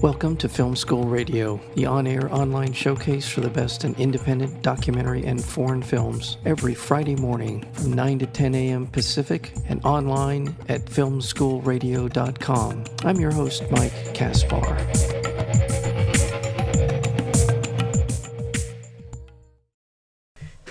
Welcome to Film School Radio, the on air online showcase for the best in independent documentary and foreign films, every Friday morning from 9 to 10 a.m. Pacific and online at filmschoolradio.com. I'm your host, Mike Kaspar.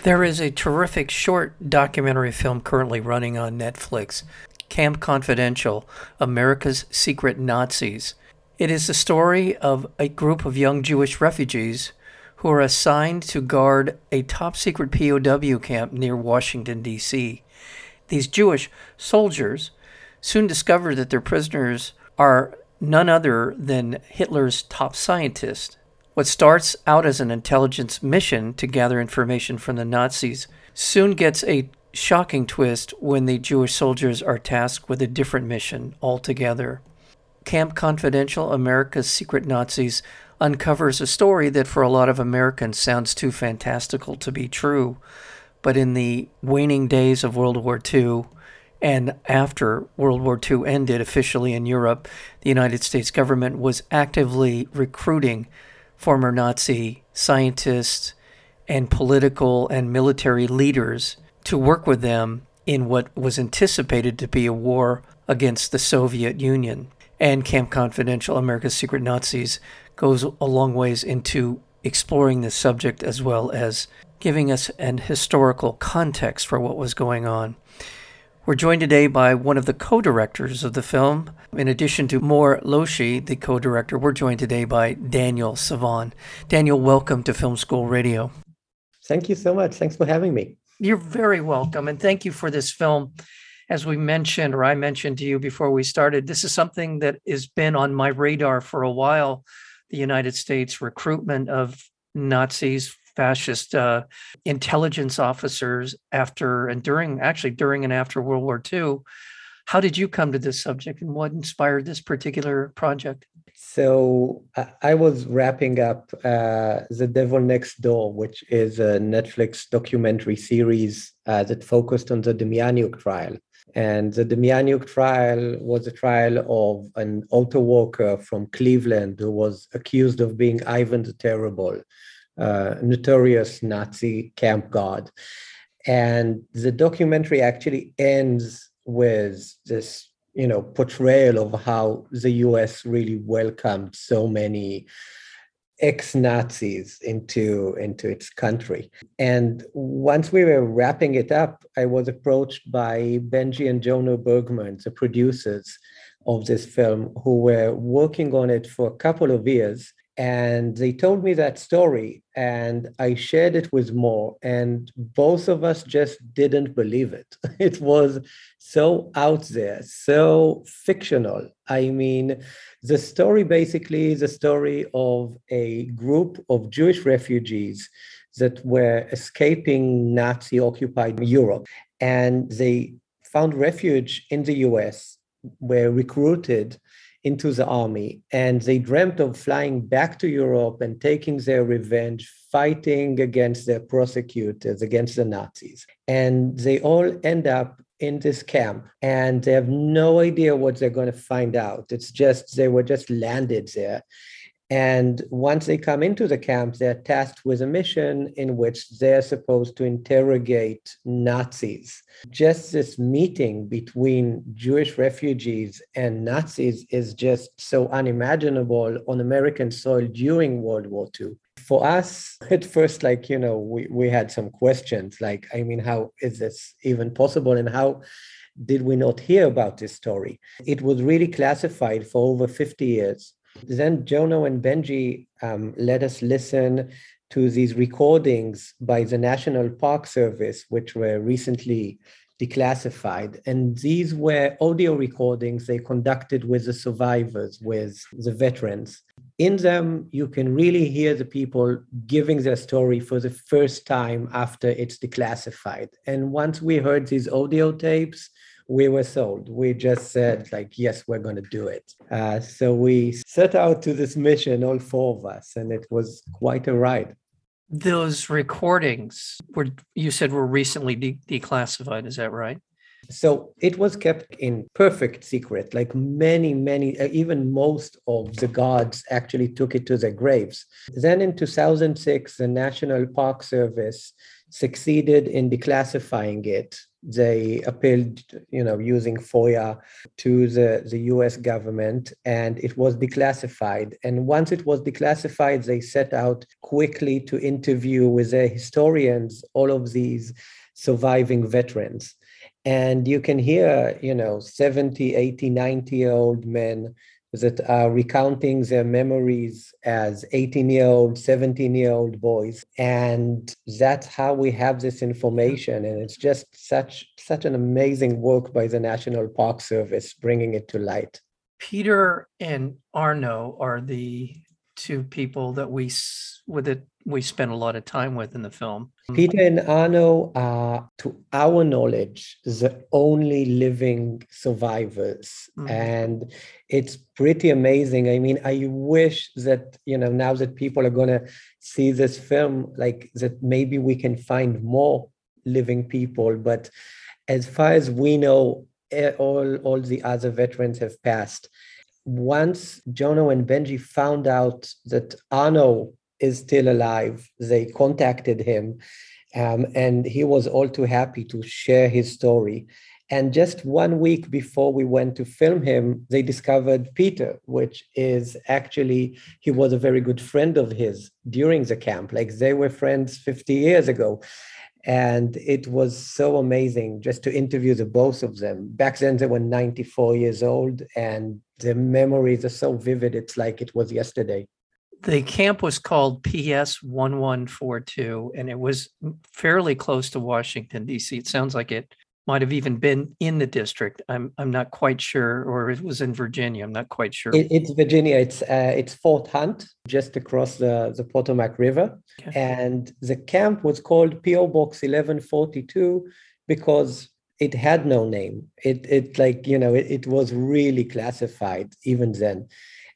There is a terrific short documentary film currently running on Netflix Camp Confidential America's Secret Nazis. It is the story of a group of young Jewish refugees who are assigned to guard a top secret POW camp near Washington, D.C. These Jewish soldiers soon discover that their prisoners are none other than Hitler's top scientist. What starts out as an intelligence mission to gather information from the Nazis soon gets a shocking twist when the Jewish soldiers are tasked with a different mission altogether. Camp Confidential America's Secret Nazis uncovers a story that for a lot of Americans sounds too fantastical to be true. But in the waning days of World War II and after World War II ended officially in Europe, the United States government was actively recruiting former Nazi scientists and political and military leaders to work with them in what was anticipated to be a war against the Soviet Union and Camp Confidential America's Secret Nazis goes a long ways into exploring this subject as well as giving us an historical context for what was going on. We're joined today by one of the co directors of the film. In addition to Mor Loushy, the co director, we're joined today by Daniel Sivan. Daniel, welcome to Film School Radio. Thank you so much. Thanks for having me. You're very welcome. And thank you for this film as we mentioned, or I mentioned to you before we started, this is something that has been on my radar for a while. The United States recruitment of Nazis, fascist uh, intelligence officers after and during, actually during and after World War II. How did you come to this subject and what inspired this particular project? So I was wrapping up uh, The Devil Next Door, which is a Netflix documentary series uh, that focused on the Demjanjuk trial. And the Demjanjuk trial was a trial of an auto worker from Cleveland who was accused of being Ivan the Terrible, uh, notorious Nazi camp guard. And the documentary actually ends with this, you know, portrayal of how the US really welcomed so many ex-Nazis into into its country. And once we were wrapping it up, I was approached by Benji and Jono Bergman, the producers of this film, who were working on it for a couple of years and they told me that story and i shared it with Mor and both of us just didn't believe it. It was so out there so fictional. I mean the story basically is a story of a group of jewish refugees that were escaping nazi occupied europe and they found refuge in the us were recruited into the army and they dreamt of flying back to Europe and taking their revenge, fighting against their prosecutors, against the Nazis. And they all end up in this camp and they have no idea what they're going to find out. It's just, they were just landed there. And once they come into the camp, they're tasked with a mission in which they're supposed to interrogate Nazis. Just this meeting between Jewish refugees and Nazis is just so unimaginable on American soil during World War II. For us, at first, like, you know, we, we had some questions like, I mean, how is this even possible? And how did we not hear about this story? It was really classified for over 50 years then Jono and Benji um, let us listen to these recordings by the National Park Service, which were recently declassified. And these were audio recordings they conducted with the survivors, with the veterans. In them, you can really hear the people giving their story for the first time after it's declassified. And once we heard these audio tapes, we were sold. We just said, like, yes, we're going to do it. Uh, so we set out to this mission, all four of us, and it was quite a ride. Those recordings were, you said, were recently de- declassified. Is that right? So it was kept in perfect secret. Like many, many, uh, even most of the guards actually took it to their graves. Then in 2006, the National Park Service succeeded in declassifying it. They appealed, you know, using FOIA to the, the US government, and it was declassified. And once it was declassified, they set out quickly to interview with the historians all of these surviving veterans. And you can hear, you know, 70, 80, 90 year old men that are recounting their memories as 18 year old 17 year old boys. And that's how we have this information. And it's just such such an amazing work by the national park service bringing it to light. Peter and arno are the two people that we with it we spent a lot of time with in the film. Peter and Arno are, to our knowledge, the only living survivors. Mm-hmm. And it's pretty amazing. I mean, I wish that, you know, now that people are going to see this film, like that maybe we can find more living people. But as far as we know, eh, all, all the other veterans have passed once Jono and Benji found out that Arno is still alive, they contacted him, um, and he was all too happy to share his story. And just one week before we went to film him, they discovered Peter, which is actually, he was a very good friend of his during the camp. Like they were friends 50 years ago. And it was so amazing just to interview the both of them. Back then, they were 94 years old, and the memories are so vivid. It's like it was yesterday. The camp was called PS 1142, and it was fairly close to Washington, D.C. It sounds like it might have even been in the district. I'm I'm not quite sure, or it was in Virginia. I'm not quite sure. It, it's Virginia. It's uh, it's Fort Hunt, just across the the Potomac River, okay. and the camp was called PO Box 1142 because it had no name. It it like you know it, it was really classified even then,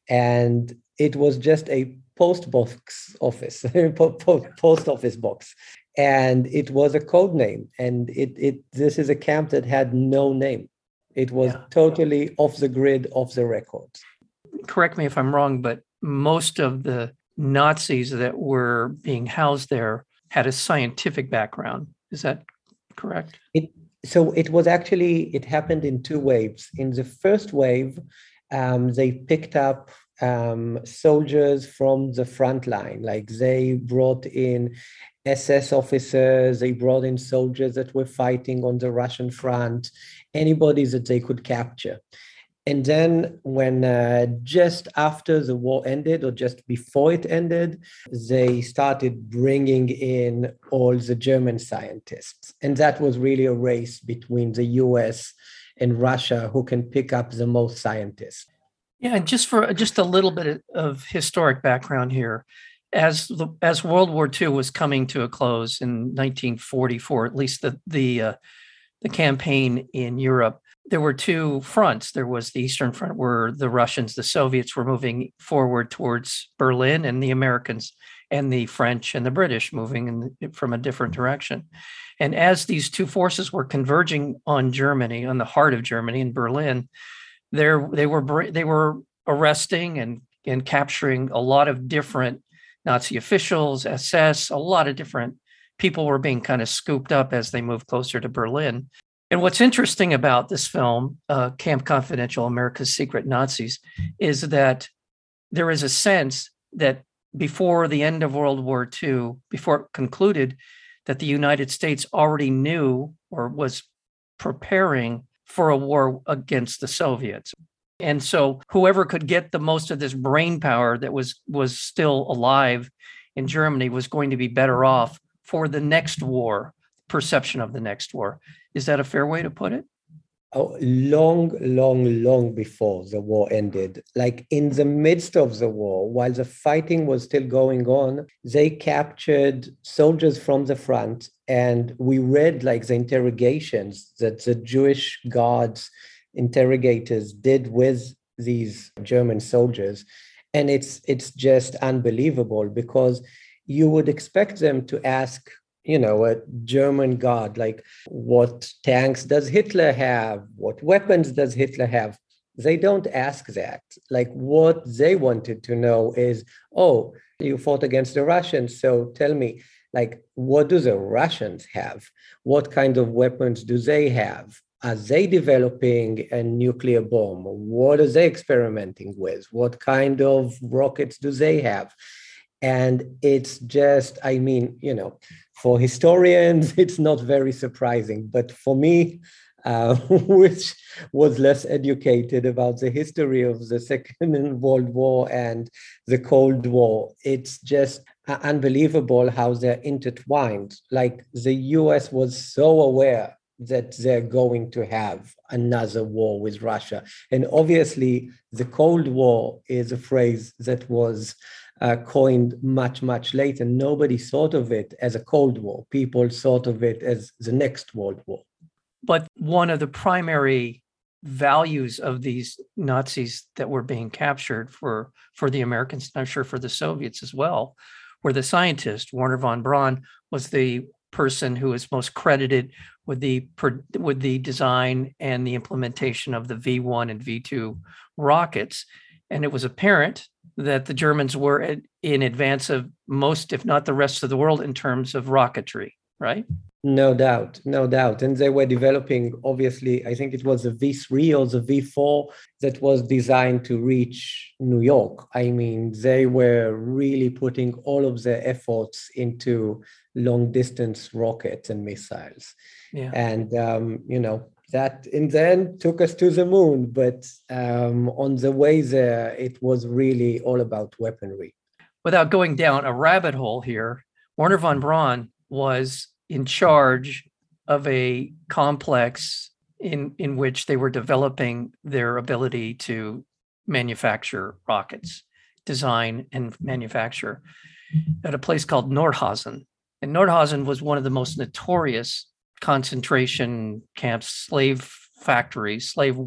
and it was just a post box office, post office box. And it was a code name. And it it this is a camp that had no name. It was yeah. totally off the grid off the record. Correct me if i'm wrong but most of the nazis that were being housed there had a scientific background. Is that correct? It, so it was actually it happened in two waves in the first wave um, they picked up um, soldiers from the front line. Like they brought in SS officers, they brought in soldiers that were fighting on the Russian front, anybody that they could capture. And then, when uh, just after the war ended, or just before it ended, they started bringing in all the German scientists. And that was really a race between the US and Russia who can pick up the most scientists. Yeah, and just for just a little bit of historic background here, as the as World War II was coming to a close in 1944, at least the the uh, the campaign in Europe, there were two fronts. There was the Eastern Front, where the Russians, the Soviets, were moving forward towards Berlin, and the Americans and the French and the British moving in, from a different direction. And as these two forces were converging on Germany, on the heart of Germany in Berlin, there they were they were arresting and and capturing a lot of different Nazi officials, SS, a lot of different people were being kind of scooped up as they moved closer to Berlin. And what's interesting about this film, uh, Camp Confidential America's Secret Nazis, is that there is a sense that before the end of World War II, before it concluded, that the United States already knew or was preparing for a war against the Soviets. And so whoever could get the most of this brain power that was was still alive in Germany was going to be better off for the next war, perception of the next war. Is that a fair way to put it? Oh, long, long, long before the war ended, like in the midst of the war, while the fighting was still going on, they captured soldiers from the front. And we read like the interrogations that the Jewish guards interrogators did with these German soldiers. And it's it's just unbelievable because you would expect them to ask you know, a German god, like what tanks does Hitler have? What weapons does Hitler have? They don't ask that. Like what they wanted to know is, oh, you fought against the Russians. So tell me, like, what do the Russians have? What kind of weapons do they have? Are they developing a nuclear bomb? What are they experimenting with? What kind of rockets do they have? And it's just, I mean, you know, for historians, it's not very surprising. But for me, uh, which was less educated about the history of the Second World War and the Cold War. It's just unbelievable how they're intertwined. Like the US was so aware that they're going to have another war with Russia. And obviously, the Cold War is a phrase that was uh, coined much, much later. Nobody thought of it as a Cold War. People thought of it as the next World War. But one of the primary values of these Nazis that were being captured for for the Americans, I'm sure for the Soviets as well, were the scientist Wernher von Braun was the person who is most credited with the with the design and the implementation of the V1 and V2 rockets, and it was apparent that the Germans were in advance of most, if not the rest of the world, in terms of rocketry. Right? No doubt, no doubt. And they were developing, obviously, I think it was the V3 or the V4 that was designed to reach New York. I mean, they were really putting all of their efforts into long distance rockets and missiles. Yeah. And, um, you know, that in the end took us to the moon. But um, on the way there, it was really all about weaponry. Without going down a rabbit hole here, Wernher von Braun was in charge of a complex in in which they were developing their ability to manufacture rockets, design and manufacture at a place called Nordhausen. And Nordhausen was one of the most notorious concentration camps, slave factories, slave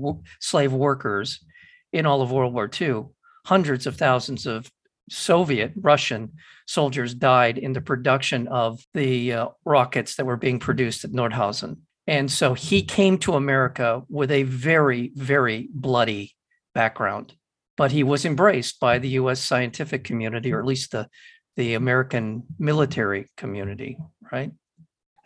slave workers in all of World War II. Hundreds of thousands of Soviet Russian soldiers died in the production of the uh, rockets that were being produced at Nordhausen. And so he came to America with a very, very bloody background, but he was embraced by the US scientific community, or at least the, the American military community, right?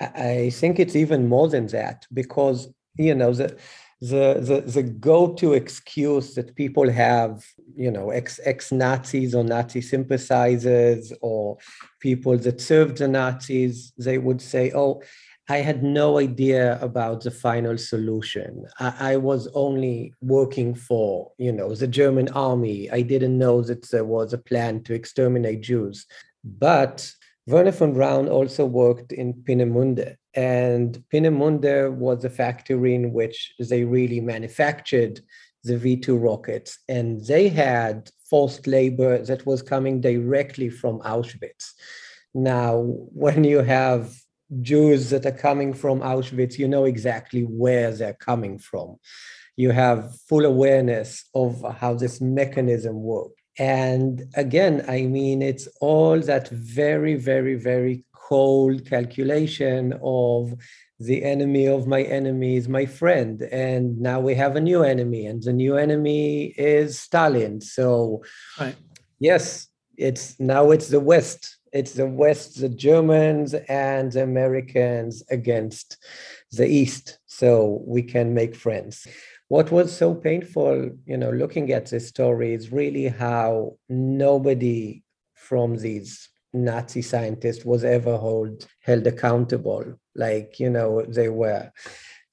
I think it's even more than that because, you know, the, the the the go-to excuse that people have you know ex ex nazis or nazi sympathizers or people that served the nazis they would say oh i had no idea about the final solution. I, I was only working for you know the german army. I didn't know that there was a plan to exterminate jews. But Wernher von Braun also worked in Peenemünde, and Peenemünde was a factory in which they really manufactured the V2 rockets, and they had forced labor that was coming directly from Auschwitz. Now, when you have Jews that are coming from Auschwitz, you know exactly where they're coming from. You have full awareness of how this mechanism works. And again, I mean, it's all that very, very, very cold calculation of the enemy of my enemy is my friend. And now we have a new enemy, and the new enemy is Stalin. So, right. yes, it's now it's the West. It's the West, the Germans and the Americans against the East. So we can make friends what was so painful, you know, looking at this story is really how nobody from these Nazi scientists was ever hold, held accountable. Like, you know, they were,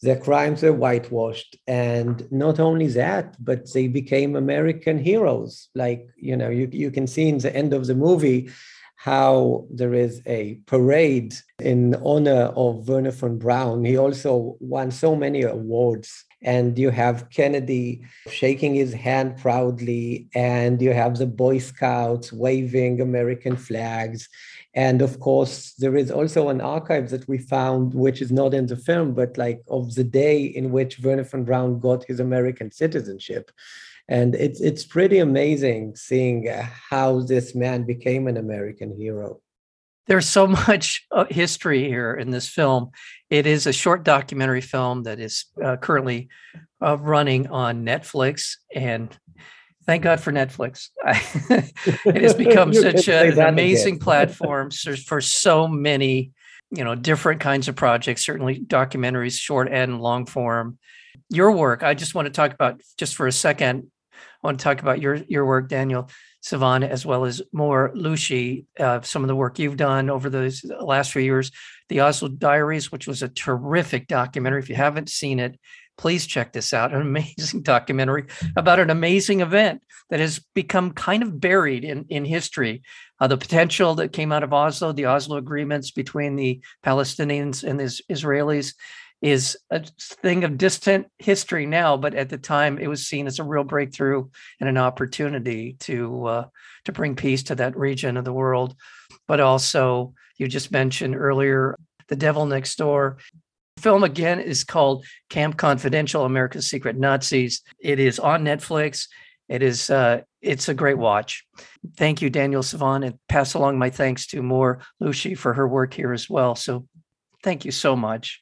their crimes were whitewashed. And not only that, but they became American heroes. Like, you know, you, you can see in the end of the movie how there is a parade in honor of Wernher von Braun. He also won so many awards and you have Kennedy shaking his hand proudly, and you have the Boy Scouts waving American flags. And of course, there is also an archive that we found, which is not in the film, but like of the day in which Wernher von Braun got his American citizenship. And it's it's pretty amazing seeing how this man became an American hero. There's so much uh, history here in this film. It is a short documentary film that is uh, currently uh, running on Netflix, and thank God for Netflix. it has become such a, an amazing platform for so many, you know, different kinds of projects. Certainly, documentaries, short and long form. Your work. I just want to talk about just for a second. Want to talk about your your work, Daniel Sivan, as well as Mor Loushy, uh, some of the work you've done over those last few years. The Oslo Diaries, which was a terrific documentary. If you haven't seen it, please check this out. An amazing documentary about an amazing event that has become kind of buried in, in history. Uh, the potential that came out of Oslo, the Oslo agreements between the Palestinians and the Israelis, is a thing of distant history now, but at the time it was seen as a real breakthrough and an opportunity to uh, to bring peace to that region of the world. But also, you just mentioned earlier, The Devil Next Door. Film again is called Camp Confidential: America's Secret Nazis. It is on Netflix. It is uh, it's a great watch. Thank you, Daniel Sivan, and pass along my thanks to Mor Loushy for her work here as well. So, thank you so much.